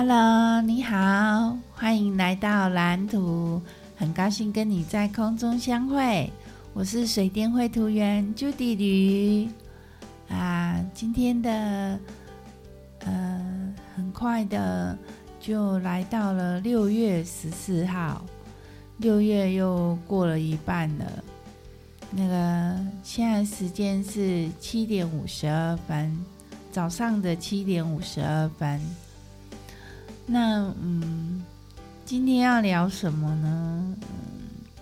Hello，你好，欢迎来到蓝图，很高兴跟你在空中相会。我是水电绘图员朱迪吕啊，今天的呃，很快的就来到了六月十四号，六月又过了一半了。那个现在时间是七点五十二分，早上的七点五十二分。那嗯，今天要聊什么呢？嗯，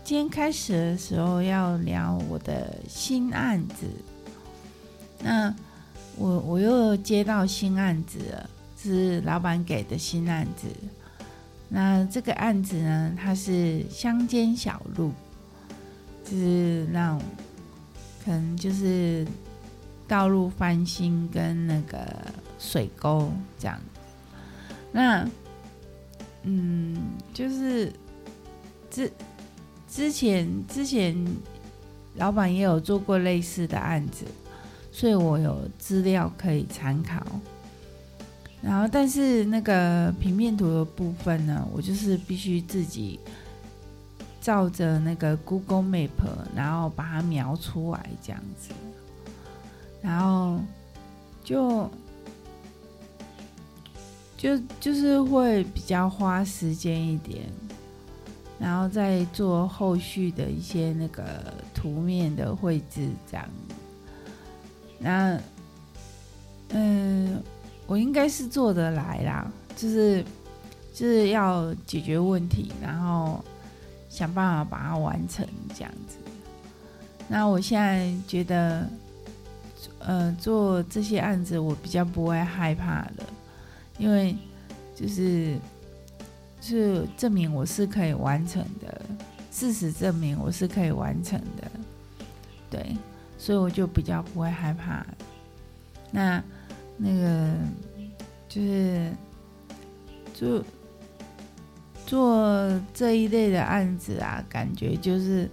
今天开始的时候要聊我的新案子。那我我又接到新案子了，是老板给的新案子。那这个案子呢，它是乡间小路。就是那种，可能就是道路翻新跟那个水沟这样。那，嗯，就是之之前之前老板也有做过类似的案子，所以我有资料可以参考。然后，但是那个平面图的部分呢，我就是必须自己。照着那个 Google Map，然后把它描出来这样子，然后就就就是会比较花时间一点，然后再做后续的一些那个图面的绘制这样。那嗯，我应该是做得来啦，就是就是要解决问题，然后。想办法把它完成这样子。那我现在觉得，呃，做这些案子我比较不会害怕了，因为就是是证明我是可以完成的，事实证明我是可以完成的，对，所以我就比较不会害怕。那那个就是就。做这一类的案子啊，感觉就是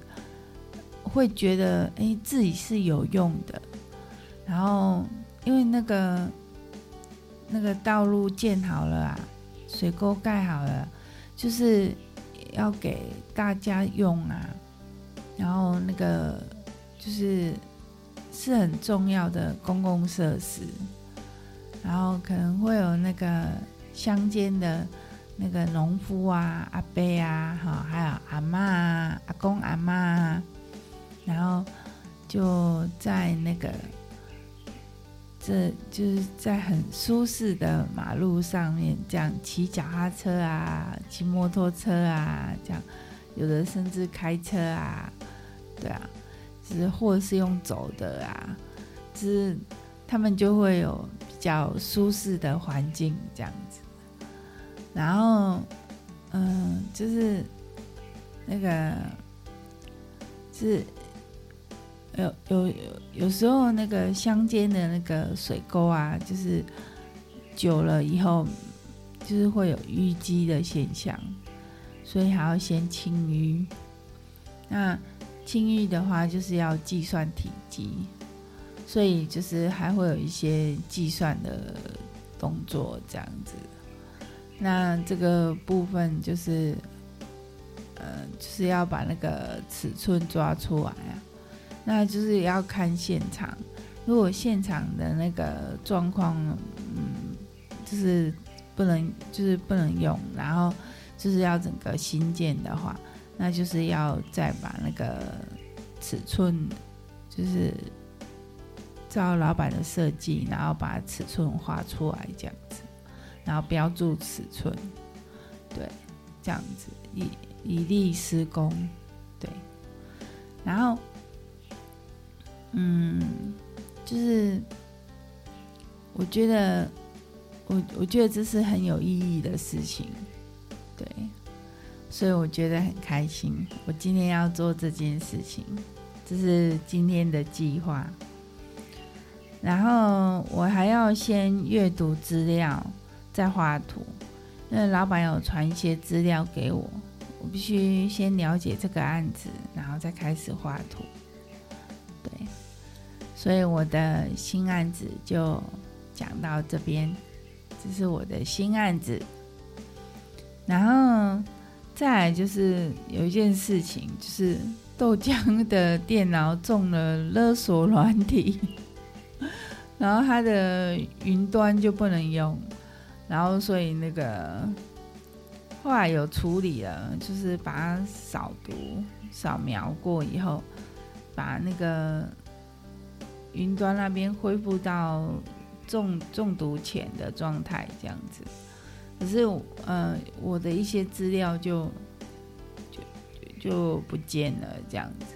会觉得，哎，自己是有用的。然后，因为那个那个道路建好了啊，水沟盖好了，就是要给大家用啊。然后那个就是是很重要的公共设施。然后可能会有那个乡间的。那个农夫啊，阿伯啊，哈，还有阿妈啊，阿公阿妈啊，然后就在那个，这就是在很舒适的马路上面，这样骑脚踏车啊，骑摩托车啊，这样，有的甚至开车啊，对啊，就是或是用走的啊，就是他们就会有比较舒适的环境这样子。然后，嗯，就是那个是有有有有时候那个乡间的那个水沟啊，就是久了以后，就是会有淤积的现象，所以还要先清淤。那清淤的话，就是要计算体积，所以就是还会有一些计算的动作这样子。那这个部分就是，呃，就是要把那个尺寸抓出来啊。那就是要看现场，如果现场的那个状况，嗯，就是不能，就是不能用，然后就是要整个新建的话，那就是要再把那个尺寸，就是照老板的设计，然后把尺寸画出来这样子。然后标注尺寸，对，这样子以以利施工，对。然后，嗯，就是我觉得，我我觉得这是很有意义的事情，对，所以我觉得很开心。我今天要做这件事情，这是今天的计划。然后我还要先阅读资料。再画图，那老板有传一些资料给我，我必须先了解这个案子，然后再开始画图。所以我的新案子就讲到这边，这是我的新案子，然后再就是有一件事情，就是豆浆的电脑中了勒索软体，然后他的云端就不能用，然后所以那个后来有处理了，就是把它扫毒、扫描过以后，把那个云端那边恢复到中中毒前的状态，这样子。可是，呃，我的一些资料就就就，不见了这样子。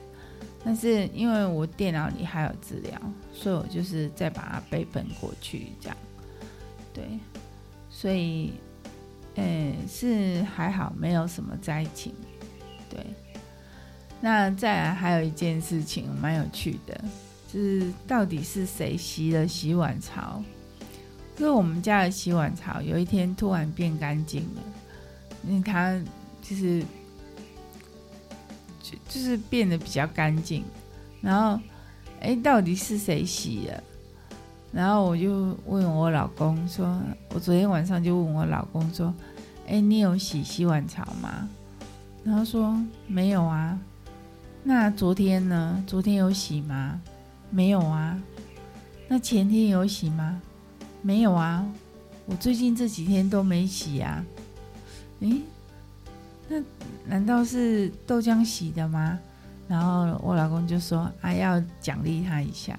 但是因为我电脑里还有资料，所以我就是再把它备份过去，这样。对，所以，呃，是还好，没有什么灾情。对，那再来还有一件事情蛮有趣的，就是到底是谁洗了洗碗槽？就是我们家的洗碗槽，有一天突然变干净了，因为它就是就就是变得比较干净。然后，哎，到底是谁洗的？然后我就问我老公说：“我昨天晚上就问我老公说，哎，你有洗洗碗槽吗？”然后说：“没有啊。”那昨天呢？昨天有洗吗？没有啊。那前天有洗吗？没有啊，我最近这几天都没洗啊。诶，那难道是豆浆洗的吗？然后我老公就说：“啊，要奖励他一下。”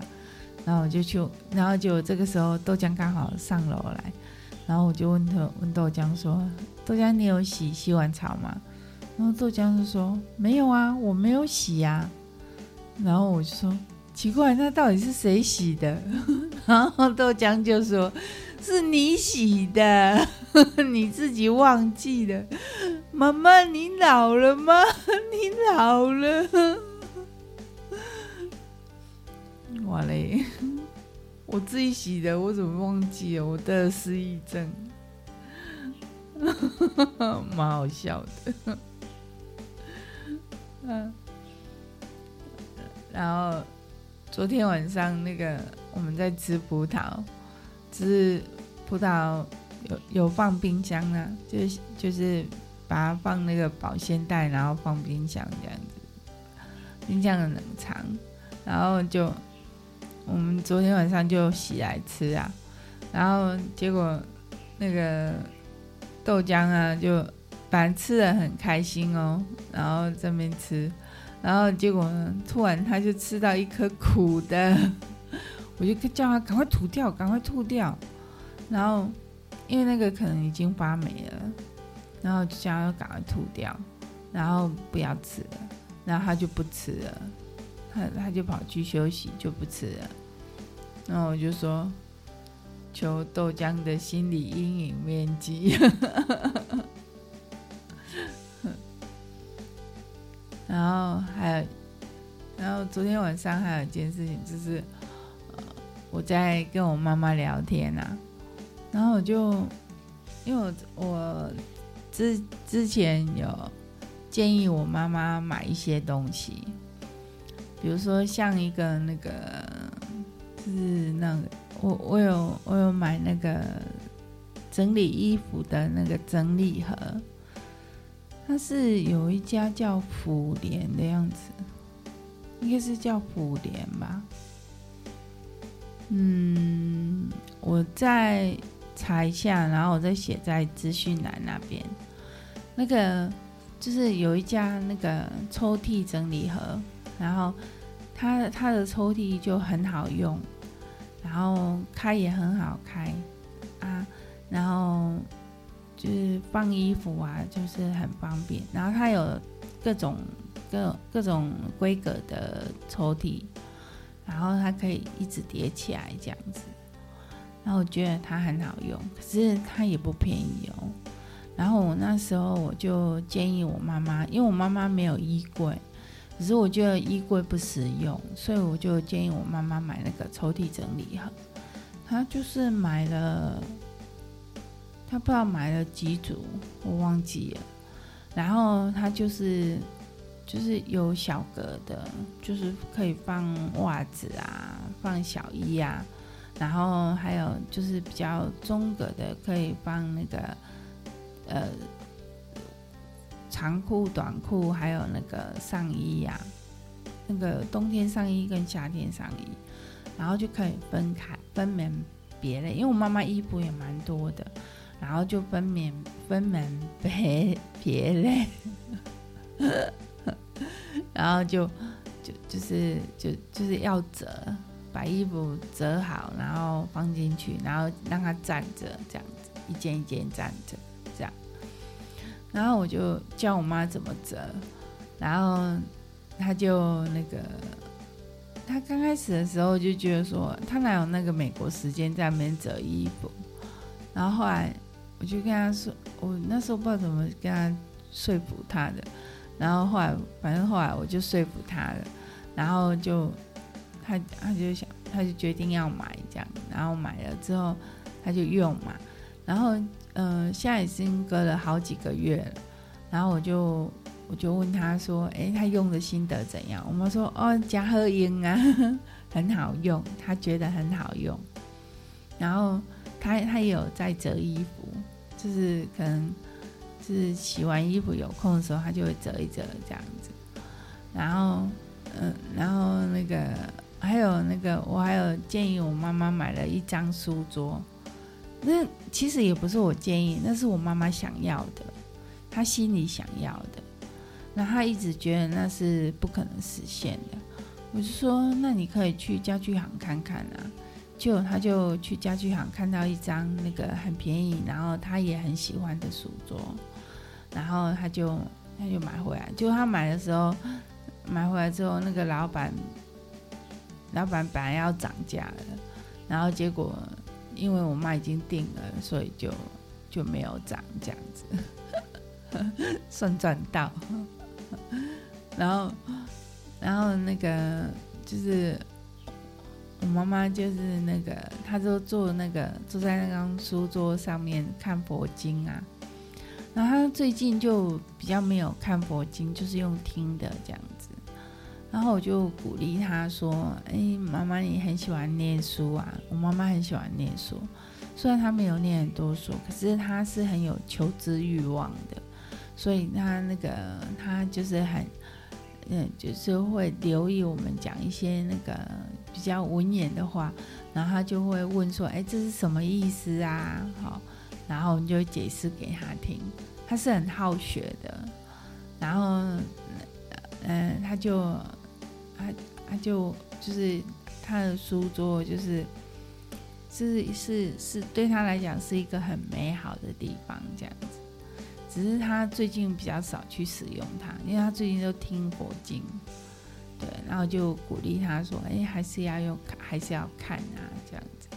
然后我就去，然后就这个时候豆浆刚好上楼来，然后我就问他问豆浆说：“豆浆，你有洗洗碗槽吗？”然后豆浆就说：“没有啊，我没有洗呀。”然后我就说。奇怪，那到底是谁洗的？然后豆浆就说：“是你洗的，你自己忘记了。”妈妈，你老了吗？你老了。哇嘞！我自己洗的，我怎么忘记了？我得了失忆症，蛮好笑的。嗯，然后。昨天晚上那个我们在吃葡萄，只是葡萄有有放冰箱啊，就是就是把它放那个保鲜袋，然后放冰箱这样子，冰箱的冷藏，然后就我们昨天晚上就洗来吃啊，然后结果那个豆浆啊，就反正吃的很开心哦，然后这边吃。然后结果呢，突然他就吃到一颗苦的，我就叫他赶快吐掉，赶快吐掉。然后因为那个可能已经发霉了，然后就叫他赶快吐掉，然后不要吃了。然后他就不吃了，他他就跑去休息，就不吃了。然后我就说，求豆浆的心理阴影面积。然后还有，然后昨天晚上还有一件事情，就是，我在跟我妈妈聊天呐，然后我就，因为我我之之前有建议我妈妈买一些东西，比如说像一个那个，就是那个我我有我有买那个整理衣服的那个整理盒。它是有一家叫普联的样子，应该是叫普联吧。嗯，我再查一下，然后我再写在资讯栏那边。那个就是有一家那个抽屉整理盒，然后它它的抽屉就很好用，然后开也很好开啊，然后。就是放衣服啊，就是很方便。然后它有各种各各种规格的抽屉，然后它可以一直叠起来这样子。然后我觉得它很好用，可是它也不便宜哦。然后我那时候我就建议我妈妈，因为我妈妈没有衣柜，可是我觉得衣柜不实用，所以我就建议我妈妈买那个抽屉整理盒。她就是买了。他不知道买了几组，我忘记了。然后他就是就是有小格的，就是可以放袜子啊，放小衣啊。然后还有就是比较中格的，可以放那个呃长裤、短裤，还有那个上衣呀、那个冬天上衣跟夏天上衣，然后就可以分开分门别类。因为我妈妈衣服也蛮多的，然后就分门分门别别类，然后就就就是就就是要折，把衣服折好，然后放进去，然后让它站着，这样子一件一件站着这样。然后我就教我妈怎么折，然后她就那个，她刚开始的时候就觉得说，她哪有那个美国时间在那边折衣服，然后后来我就跟他说，我那时候不知道怎么跟他说服他的，然后后来反正后来我就说服他了，然后就他他就想，他就决定要买这样，然后买了之后他就用嘛，然后。嗯、现在已经隔了好几个月了，然后我就我就问他说：“哎，他用的心得怎样？”我妈说：“哦，加贺英啊，很好用，他觉得很好用。然后他他也有在折衣服，就是可能就是洗完衣服有空的时候，他就会折一折这样子。然后嗯、然后那个还有那个，我还有建议我妈妈买了一张书桌。”那其实也不是我建议，那是我妈妈想要的，她心里想要的。那她一直觉得那是不可能实现的。我就说，那你可以去家具行看看啊。就他就去家具行看到一张那个很便宜，然后他也很喜欢的书桌，然后他就他就买回来。就他买的时候，买回来之后，那个老板老板本来要涨价了，然后结果。因为我妈已经订了，所以就就没有涨这样子，算赚到。然后，然后那个就是我妈妈，就是那个她就坐那个坐在那张书桌上面看佛经啊。然后她最近就比较没有看佛经，就是用听的这样子。然后我就鼓励她说：“哎，妈妈，你很喜欢念书啊！我妈妈很喜欢念书，虽然她没有念很多书，可是她是很有求知欲望的，所以她那个她就是很，嗯，就是会留意我们讲一些那个比较文言的话，然后他就会问说：‘哎，这是什么意思啊？’好，然后我们就解释给他听。他是很好学的，然后，嗯，他就。”他他就就是他的书桌，就是是是是对他来讲是一个很美好的地方，这样子。只是他最近比较少去使用它，因为他最近都听佛经，对，然后就鼓励他说：“哎，还是要用，还是要看啊，这样子。”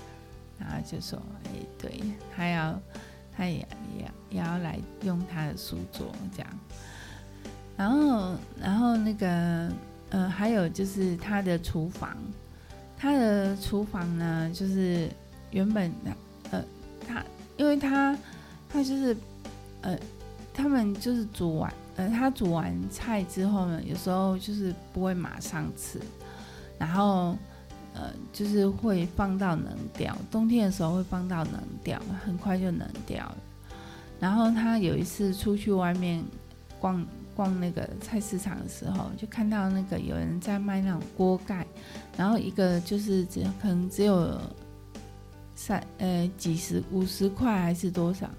然后就说：“哎，对，他要，他也也也要来用他的书桌这样。”然后，然后那个。呃，还有就是他的厨房，他的厨房呢，就是原本呃，他因为他他就是呃，他们就是煮完呃，他煮完菜之后呢，有时候就是不会马上吃，然后呃，就是会放到冷掉，冬天的时候会放到冷掉，很快就冷掉了。然后他有一次出去外面逛。逛那个菜市场的时候，就看到那个有人在卖那种锅盖，然后一个就是只可能只有三呃几十五十块还是多少，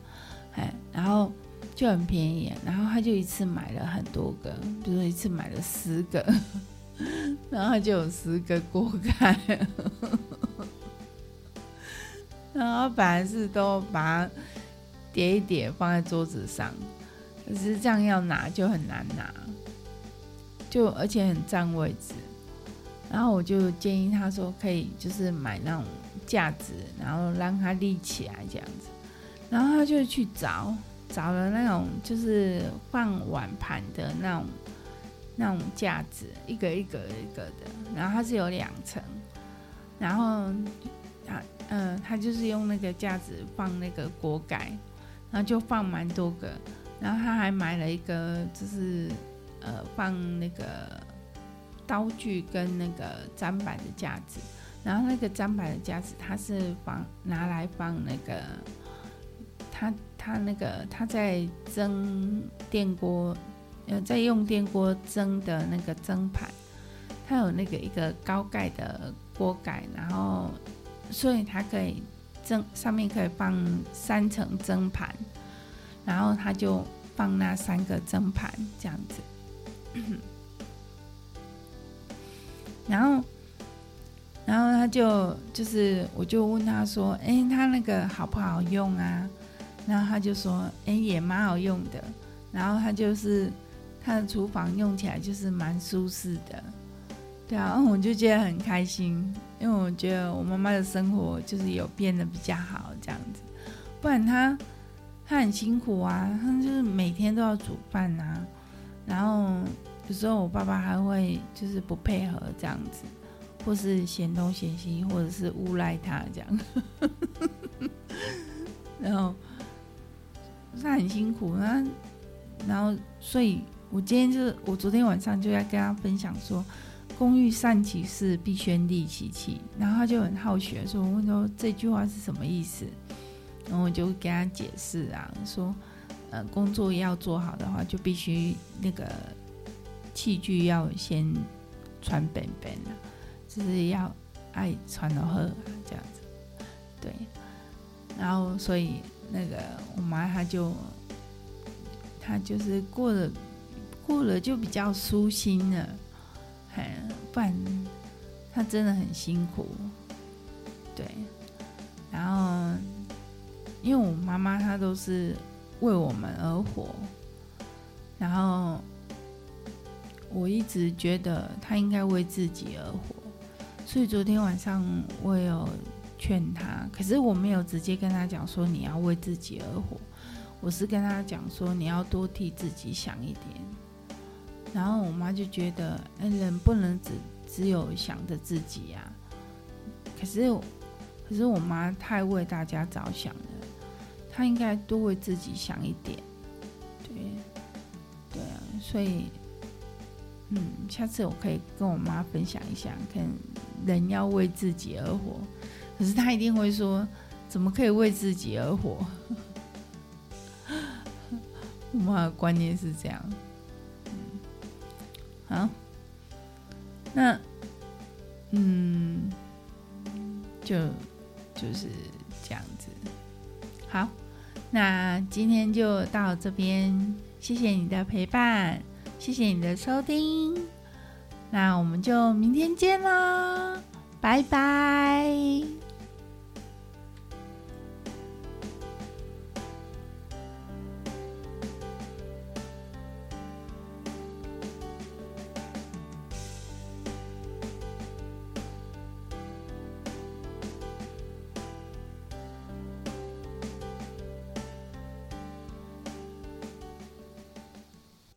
哎，然后就很便宜，然后他就一次买了很多个，比如说一次买了十个，然后就有十个锅盖，然后本来是都把它叠一叠放在桌子上。可是这样要拿就很难拿，就而且很占位置。然后我就建议他说，可以就是买那种架子，然后让它立起来这样子。然后他就去找找了那种就是放碗盘的那种那种架子，一个一个一个的。然后它是有两层，然后他嗯，他就是用那个架子放那个锅盖，然后就放蛮多个。然后他还买了一个，就是呃放那个刀具跟那个砧板的架子。然后那个砧板的架子，它是放拿来放那个他他那个他在蒸电锅呃，在用电锅蒸的那个蒸盘，它有那个一个高盖的锅盖，然后所以它可以蒸，上面可以放三层蒸盘，然后他就放那三个蒸盘这样子，然后。然后他就就是，我就问他说：“哎，他那个好不好用啊？”然后他就说：“哎，也蛮好用的。”然后他就是他的厨房用起来就是蛮舒适的，对啊，我就觉得很开心，因为我觉得我妈妈的生活就是有变得比较好这样子，不然他他很辛苦啊，他就是每天都要煮饭啊，然后有时候我爸爸还会就是不配合这样子。或是嫌东嫌西，或者是诬赖他这样，然后他很辛苦，啊然后所以，我今天就是我昨天晚上就在跟他分享说，工欲善其事，必先利其器。然后他就很好学，说我问说这句话是什么意思？然后我就跟他解释啊，说呃，工作要做好的话，就必须那个器具要先传本本的。就是要爱传的喝这样子，对，然后所以那个我妈她就她就是过了过了就比较舒心了，嘿，不然她真的很辛苦，对，然后因为我妈妈她都是为我们而活，然后我一直觉得她应该为自己而活。所以昨天晚上我有劝他，可是我没有直接跟他讲说你要为自己而活，我是跟他讲说你要多替自己想一点。然后我妈就觉得，哎，人不能只只有想着自己呀。可是，可是我妈太为大家着想了，她应该多为自己想一点。对，对啊，所以，嗯，下次我可以跟我妈分享一下，看。人要为自己而活，可是他一定会说：“怎么可以为自己而活？”我们的观念是这样。好，那嗯，就就是这样子。好，那今天就到这边，谢谢你的陪伴，谢谢你的收听。那我们就明天见啦，拜拜。